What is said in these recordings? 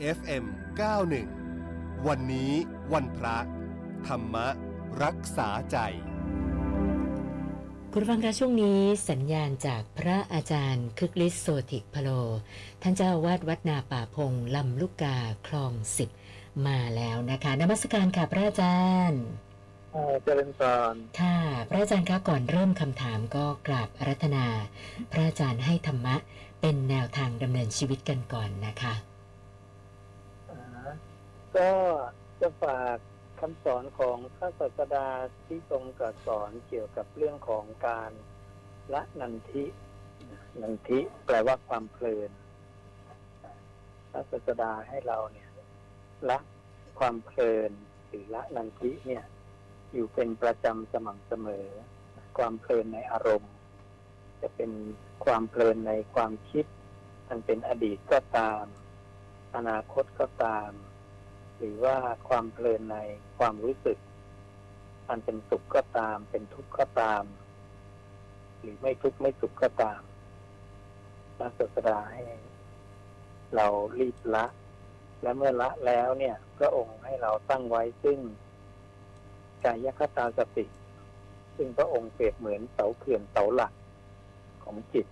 FM 91 วันนี้วันพระ ธรรมรักษาใจ คุณฟังคะช่วงนี้สัญญาณจากพระอาจารย์คึกฤทธิ์โสติพโล ท่านเจ้าวาดวัดนาป่าพงลำลูกกาคลองสิบมาแล้วนะคะนมัสการค่ะพระอาจารย์เจริญพรค่ะ พระอาจารย์คะก่อนเริ่มคำถามก็กราบอารัธนา พระอาจารย์ให้ธรรมะเป็นแนวทางดำเนินชีวิตกันก่อนนะคะอ่า ก็จะฝากคำสอนของพระศาสดาที่ทรงตรัสสอนเกี่ยวกับเรื่องของการละนันทิ นันทิแปลว่าความเพลิน พระศาสดาให้เราเนี่ยละความเพลินหรือละนันทิเนี่ย อยู่เป็นประจำสม่ำเสมอ ความเพลินในอารมณ์ จะเป็นความเพลินในความคิดอันเป็นอดีตก็ตาม อนาคตก็ตาม หรือว่าความเพลินในความรู้สึกอันเป็นสุขก็ตาม เป็นทุกข์ก็ตาม หรือไม่ทุกข์ไม่สุขก็ตามพระศาสดาให้เรารีบละ และเมื่อละแล้วเนี่ยพระองค์ให้เราตั้งไว้ซึ่งกายคตาสติ ซึ่งพระองค์เปรียบเหมือนเสาเขื่อนเสาหลักของจิต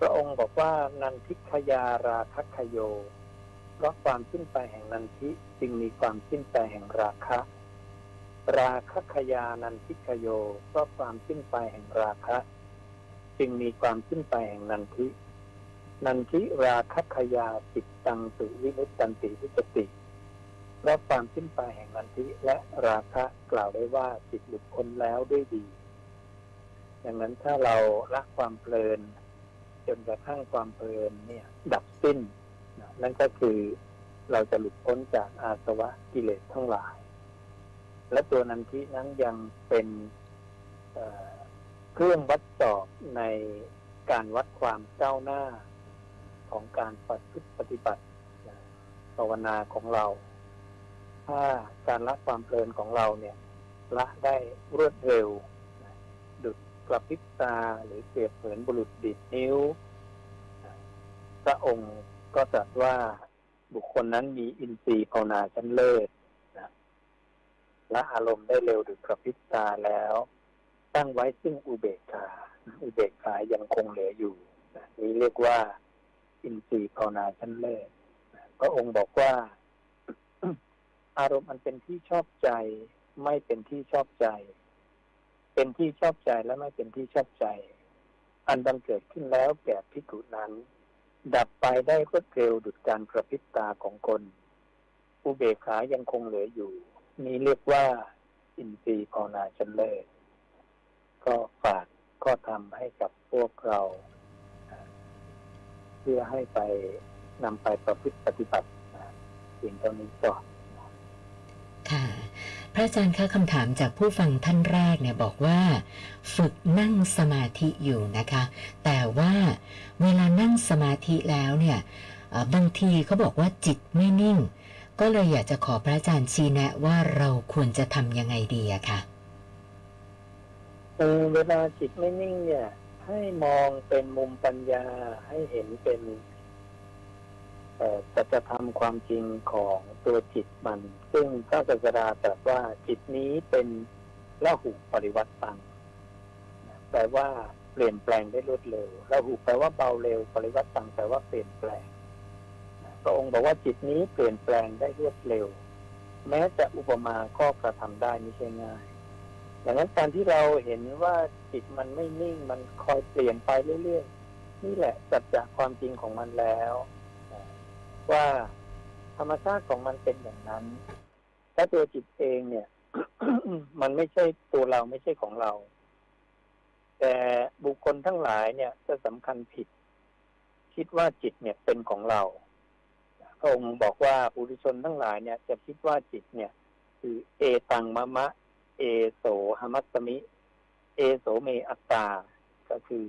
พระองค์บอกว่านันทิขยาราคัคโย เพราะความสิ้นไปแห่งนันทิจึงมีความสิ้นไปแห่งราคะ ราคัคยานันทิขโย เพราะความสิ้นไปแห่งราคะ จึงมีความสิ้นไปแห่งนันทินันทิราคัคยาจิตตังสุวิมุตตันติวิจติเพราะความสิ้นไปแห่งนันทิและราคะกล่าวได้ว่าจิตหลุดพ้นแล้วด้วยดีดังนั้นถ้าเราละความเพลิน จนกระทั่งความเพลินเนี่ย ดับสิ้น นั่นก็คือเราจะหลุดพ้นจากอาสวะกิเลสทั้งหลาย และตัวนันทินั้นยังเป็นเเครื่องวัดสอบในการวัดความก้าวหน้าของการปฏิปฏิบัติภาวนาของเรา ถ้าการละความเพลินของเราเนี่ย ละได้รวดเร็ว ดุดกระพริบตาหรือเปรียบเหมือนบุรุษดิดนิ้วนะพระองค์ ก็ตรัสว่าบุคคลนั้นมีอินทรีย์ภาวนาชั้นเลิศนะละอารมณ์ได้เร็วดุดกระพริบตาแล้ว ตั้งไว้ซึ่งอุเบกขาอุเบกขายังคงเหลืออยู่นะนี้เรียกว่า อินทรีย์ภาวนาชั้นเลิศพระองค์บอกว่า อารมณ์อันเป็นที่ชอบใจ ไม่เป็นที่ชอบใจ เป็นที่ชอบใจและไม่เป็นที่ชอบใจ อันบังเกิดขึ้นแล้วแก่พิกุนั้น ดับไปได้รวดเร็วดุจการกระพริบตาของคน อุเบกขายังคงเหลืออยู่ นี้เรียกว่า อินทรีย์ภาวนาชั้นเลิศก็ฝากก็ทำให้กับพวกเรา เพื่อให้ไปนำไปประพฤติปฏิบัตินะสิ่งเหล่านี้ก่อน พระอาจารย์คะคำถามจากผู้ฟังท่านแรกเนี่ยบอกว่า ฝึกนั่งสมาธิอยู่นะคะ แต่ว่าเวลานั่งสมาธิแล้วเนี่ยบางทีเขาบอกว่าจิตไม่นิ่ง ก็เลยอยากจะขอพระอาจารย์ชี้แนะว่าเราควรจะทำยังไงดีอะค่ะเออเวลาจิตไม่นิ่งเนี่ย ให้มองเป็นมุมปัญญาให้เห็นเป็น สัจธรรมความจริงของตัวจิตมัน ซึ่งพระศาสดาตรัสว่าจิตนี้เป็นละหุปริวัติตังแปลว่าเปลี่ยนแปลงได้รวดเร็วละหุแปลว่าเบาเร็วปริวัติตังแปลว่าเปลี่ยนแปลงพระองค์บอกว่าจิตนี้เปลี่ยนแปลงได้รวดเร็ว แม้จะอุปมาก็กระทำได้ไม่ใช่ง่ายดังนั้นการที่เราเห็นว่าจิตมันไม่นิ่งมันคอยเปลี่ยนไปเรื่อยๆนี่แหละสัจจะความจริงของมันแล้ว ว่าธรรมชาติของมันเป็นอย่างนั้นถ้าตัวจิตเองเนี่ย มันไม่ใช่ตัวเราไม่ใช่ของเรา แต่บุคคลทั้งหลายเนี่ยจะสำคัญผิด คิดว่าจิตเนี่ยเป็นของเราพระองค์บอกว่าปุถุชนทั้งหลายเนี่ย จะคิดว่าจิตเนี่ย คือเอตังมะมะ เอโสหมัสมิ เอโสเมอัตตา ก็คือ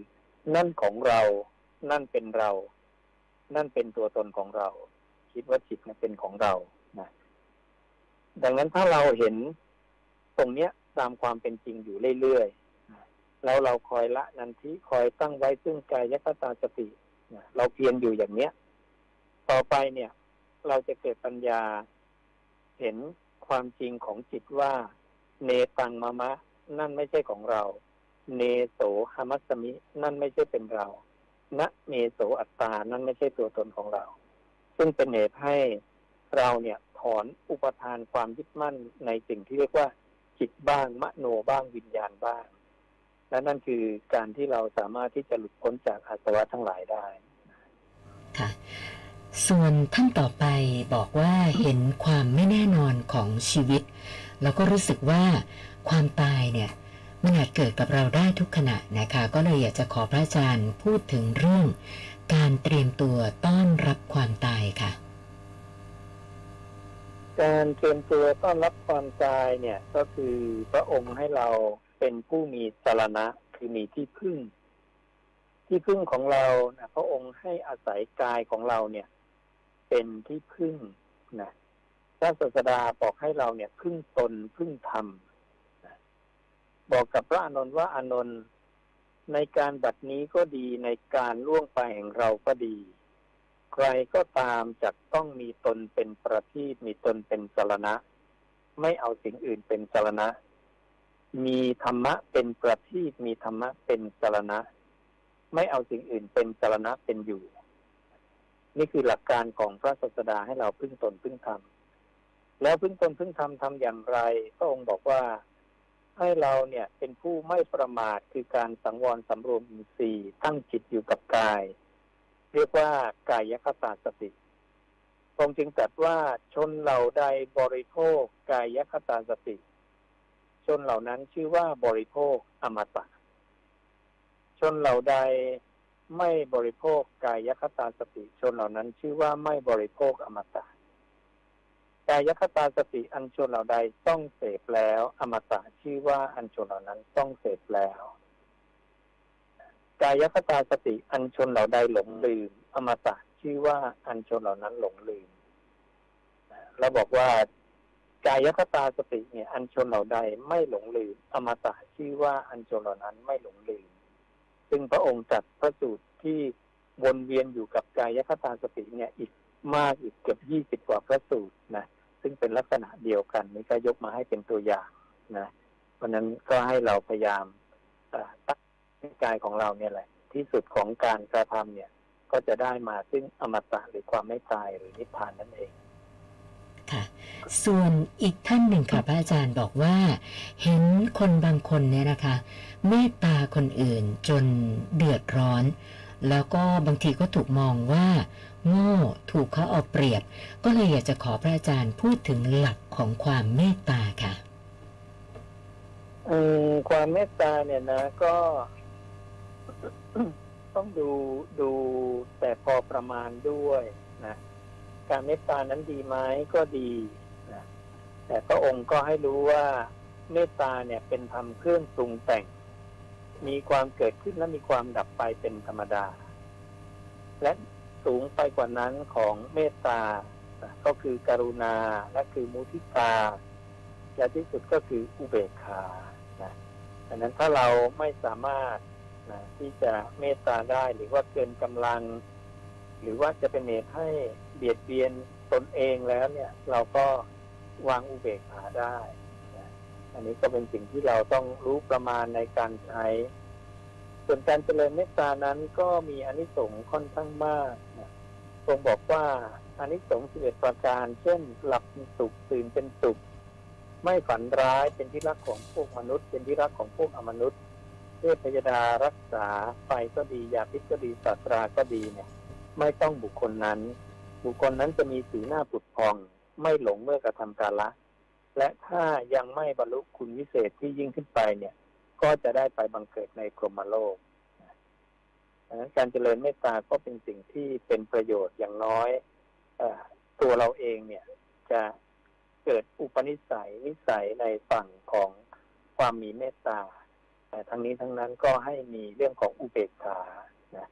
นั่นของเรา นั่นเป็นเรา นั่นเป็นตัวตนของเรา คิดว่าจิตเนี่ยเป็นของเรานะดังนั้นถ้าเราเห็นตรงเนี้ยตามความเป็นจริงอยู่เรื่อยๆแล้วเราคอยละนันทิคอยตั้งไว้ซึ่งกายคตาสตินะเราเพียรอยู่อย่างเนี้ย ต่อไปเนี่ย เราจะเกิดปัญญา เห็นความจริงของจิตว่า เนตังมะมะ นั่นไม่ใช่ของเรา เนโสหามัสมิ นั่นไม่ใช่เป็นเรา ณเนโสอัตตานั่นไม่ใช่ตัวตนของเรา ซึ่งเป็นเหตุให้เราเนี่ยถอนอุปทานความยึดมั่นในสิ่งที่เรียกว่าจิตบ้างมโนบ้างวิญญาณบ้าง และนั่นคือการที่เราสามารถที่จะหลุดพ้นจากอาสวะทั้งหลายได้ค่ะส่วนท่านต่อไปบอกว่าเห็นความไม่แน่นอนของชีวิต แล้วก็รู้สึกว่าความตายเนี่ย มันอาจเกิดกับเราได้ทุกขณะนะคะ ก็เลยอยากจะขอพระอาจารย์พูดถึงเรื่อง การเตรียมตัวต้อนรับความตายค่ะ การเตรียมตัวต้อนรับความตายเนี่ยก็คือพระองค์ให้เราเป็นผู้มีสารณะคือมีที่พึ่ง ที่พึ่งของเรานะพระองค์ให้อาศัยกายของเราเนี่ย เป็นที่พึ่งนะพระศาสดาบอกให้เราเนี่ย พึ่งตนพึ่งธรรม บอกกับพระอานนท์ว่าอานนท์ในการบัดนี้ก็ดีในการล่วงไปแห่งเราก็ดี ใครก็ตามจะต้องมีตนเป็นประทีปมีตนเป็นสารณะ ไม่เอาสิ่งอื่นเป็นสารณะ มีธรรมะเป็นประทีปมีธรรมะเป็นสารณะ ไม่เอาสิ่งอื่นเป็นสารณะเป็นอยู่ นี่คือหลักการของพระศาสดาให้เราพึ่งตนพึ่งธรรมแล้วพึ่งตนพึ่งธรรมทำอย่างไรพระองค์บอกว่า ให้เราเนี่ยเป็นผู้ไม่ประมาทคือการสังวรสำรวมอินทรีย์ตั้งจิตอยู่กับกาย เรียกว่ากายคตาสติพรงจึงตรัสว่าชนเหล่าใดบริโภคกายคตาสติ ชนเหล่านั้นชื่อว่าบริโภคอมตะ ชนเหล่าใดไม่บริโภคกายคตาสติ ชนเหล่านั้นชื่อว่าไม่บริโภคอมตะ กายคตาสติอันชนเหล่าใดต้องเสพแล้ว อมตะชื่อว่าอันชนเหล่านั้นต้องเสพแล้ว กายคตาสติอันชนเหล่าใดหลงลืม อมตะชื่อว่าอันชนเหล่านั้นหลงลืมเราบอกว่ากายคตาสติเนี่ย อันชนเหล่าใดไม่หลงลืม อมตะชื่อว่าอันชนเหล่านั้นไม่หลงลืม ซึ่งพระองค์จัดพระสูตรที่วนเวียนอยู่กับกายคตาสติเนี่ยอีกมากอีกเกือบยี่สิบกว่าพระสูตรนะ ซึ่งเป็นลักษณะเดียวกันนี่ก็ยกมาให้เป็นตัวอย่างนะเพราะนั้นก็ให้เราพยายามตั้งกายของเราเนี่ยแหละ ที่สุดของการกระทำเนี่ย ก็จะได้มาซึ่งอมตะหรือความไม่ตายหรือนิพพานนั่นเองค่ะส่วนอีกท่านหนึ่งค่ะพระอาจารย์บอกว่า เห็นคนบางคนเนี่ยนะคะ เมตตาคนอื่นจนเดือดร้อน แล้วก็บางทีก็ถูกมองว่า โง่ถูกเขาเอาเปรียบ ก็เลยอยากจะขอพระอาจารย์พูดถึงหลักของความเมตตาค่ะอืมความเมตตาเนี่ยนะ ก็ ต้องดูดูแต่พอประมาณด้วยนะการเมตตานั้นดีไหมก็ดีนะแต่พระองค์ก็ให้รู้ว่าเมตตาเนี่ยเป็นธรรมเครื่องปรุงแต่ง มีความเกิดขึ้นและมีความดับไปเป็นธรรมดา และ สูงไปกว่านั้นของเมตตา ก็คือกรุณาและคือมุทิตาและที่สุดก็คืออุเบกขานะดังนั้นถ้าเราไม่สามารถนะที่จะเมตตาได้หรือว่าเกินกำลัง หรือว่าจะเป็นเหตุให้เบียดเบียนตนเองแล้วเนี่ย เราก็วางอุเบกขาได้นะอันนี้ก็เป็นสิ่งที่เราต้องรู้ประมาณในการใช้ ส่วนการเจริญเมตตานั้นก็มีอนิสงส์ค่อนข้างมากทรงบอกว่าอนิสงส์สิบเอ็ดประการ เช่น หลับเป็นสุขตื่นเป็นสุข ไม่ฝันร้ายเป็นที่รักของพวกมนุษย์ เป็นที่รักของพวกอมนุษย์เทพพยดารักษาไฟก็ดียาพิษก็ดีศาสตราก็ดีเนี่ย ไม่ต้องบุคคลนั้น บุคคลนั้นจะมีสีหน้าผุดพอง ไม่หลงเมื่อกระทำการละ และถ้ายังไม่บรรลุคุณวิเศษที่ยิ่งขึ้นไปเนี่ย ก็จะได้ไปบังเกิดในกรมโลกดังนั้นการเจริญเมตตาก็เป็นสิ่งที่เป็นประโยชน์อย่างน้อยอตัวเราเองเนี่ย จะเกิดอุปนิสัยนิสัยในฝั่งของความมีเมตตาแต่ทั้งนี้ทั้งนั้นก็ให้มีเรื่องของอุเบกขานะ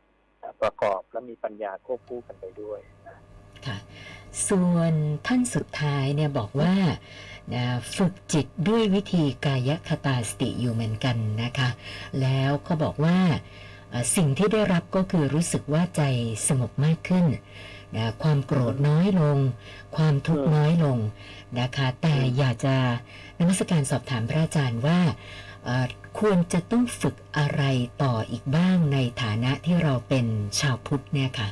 ประกอบและมีปัญญาควบคู่กันไปด้วยนะค่ะ ส่วนท่านสุดท้ายเนี่ยบอกว่าฝึกจิตด้วยวิธีกายคตาสติอยู่เหมือนกันนะคะ แล้วก็บอกว่าสิ่งที่ได้รับก็คือรู้สึกว่าใจสงบมากขึ้นนะความโกรธน้อยลง ความทุกข์น้อยลงนะคะ แต่อยากจะนมัสการสอบถามพระอาจารย์ว่าควรจะต้องฝึกอะไรต่ออีกบ้างในฐานะที่เราเป็นชาวพุทธเนี่ยค่ะ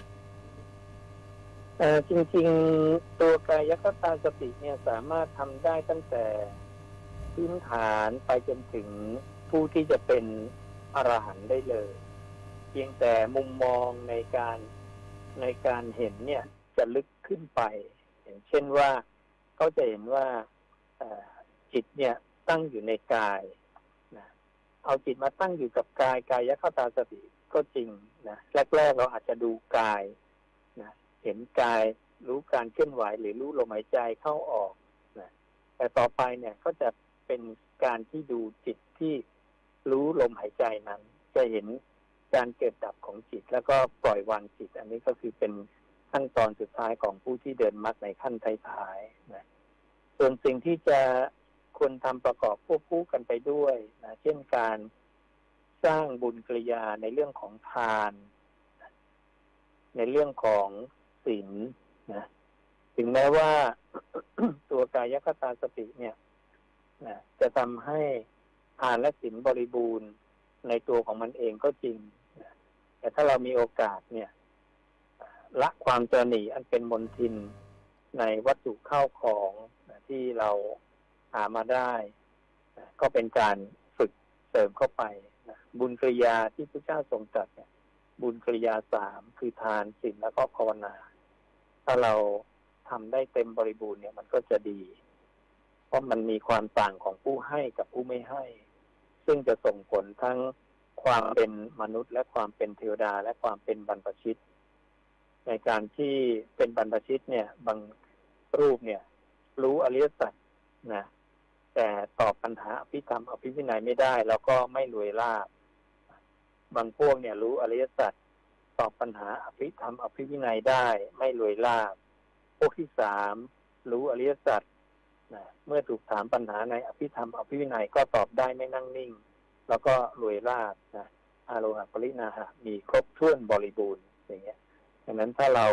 เออจริงๆ ตัวกายคตาสติเนี่ยสามารถทำได้ตั้งแต่พื้นฐานไปจนถึงผู้ที่จะเป็นอรหันต์ได้เลย เพียงแต่มุมมองในการในการเห็นเนี่ยจะลึกขึ้นไป อย่างเช่นว่าเขาจะเห็นว่าจิตเนี่ยตั้งอยู่ในกายนะเอาจิตมาตั้งอยู่กับกายกายคตาสติก็จริงนะแรกๆเราอาจจะดูกาย เห็นกายรู้การเคลื่อนไหวหรือรู้ลมหายใจเข้าออกนะแต่ต่อไปเนี่ยก็จะเป็นการที่ดูจิตที่รู้ลมหายใจนั้น จะเห็นการเกิดดับของจิต แล้วก็ปล่อยวางจิต อันนี้ก็คือเป็นขั้นตอนสุดท้ายของผู้ที่เดินมรรคในขั้นท้ายๆนะส่วนสิ่งที่จะควรทำประกอบควบคู่กันไปด้วยนะเช่นการสร้างบุญกริยาในเรื่องของทาน ในเรื่องของ ศีลนะถึงแม้ว่าตัวกายคตาสติเนี่ยนะจะทำให้ทานและศีลบริบูรณ์ในตัวของมันเองก็จริงนะแต่ถ้าเรามีโอกาสเนี่ย ละความตระหนีอันเป็นมนทินในวัตถุเข้าของนะที่เราหามาได้นะก็เป็นการฝึกเสริมเข้าไปนะบุญกริยาที่พระเจ้าทรงตรัสเนี่ย บุญกริยาสามคือทานศีลแล้วก็ภาวนา ถ้าเราทำได้เต็มบริบูรณ์เนี่ยมันก็จะดี เพราะมันมีความต่างของผู้ให้กับผู้ไม่ให้ ซึ่งจะส่งผลทั้งความเป็นมนุษย์ และความเป็นเทวดา และความเป็นบรรพชิต ในการที่เป็นบรรพชิตเนี่ย บางรูปเนี่ย รู้อริยสัจนะแต่ตอบปัญหาอภิธรรมอภิวินัยไม่ได้ แล้วก็ไม่รวยลาบบางพวกเนี่ย รู้อริยสัจ ตอบปัญหาอภิธรรมอภิวินัยได้ไม่รวยลาบพวกที่สามรู้อริยสัจนะเมื่อถูกถามปัญหาในอภิธรรมอภิวินัยก็ตอบได้ไม่นั่งนิ่ง แล้วก็รวยลาบนะอาโลหะปรินาหะมีครบถ้วนบริบูรณ์อย่างเงี้ยดังนั้นถ้าเรา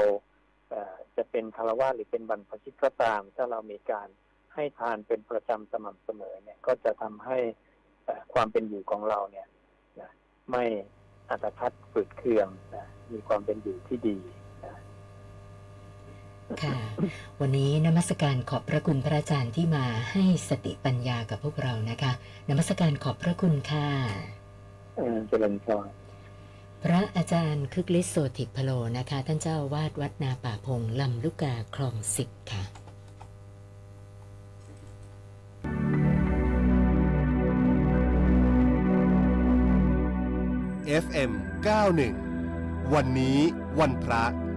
จะเป็นคารวะหรือเป็นบรรพชิตก็ตาม ถ้าเรามีการให้ทานเป็นประจำสม่ำเสมอเนี่ย ก็จะทำให้ความเป็นอยู่ของเราเนี่ยไม่ อัตคัดฝืดเคืองนะมีความเป็นอยู่ที่ดีนะค่ะ วันนี้นมัสการขอบพระคุณพระอาจารย์ที่มาให้สติปัญญากับพวกเรานะคะนมัสการขอบพระคุณค่ะเออเจริญพรพระอาจารย์คึกฤทธิ์โสติพโลนะคะ ท่านเจ้าอาวาดวัดนาป่าพงลำลูกกาคลองสิบค่ะ FM 91 วันนี้วันพระ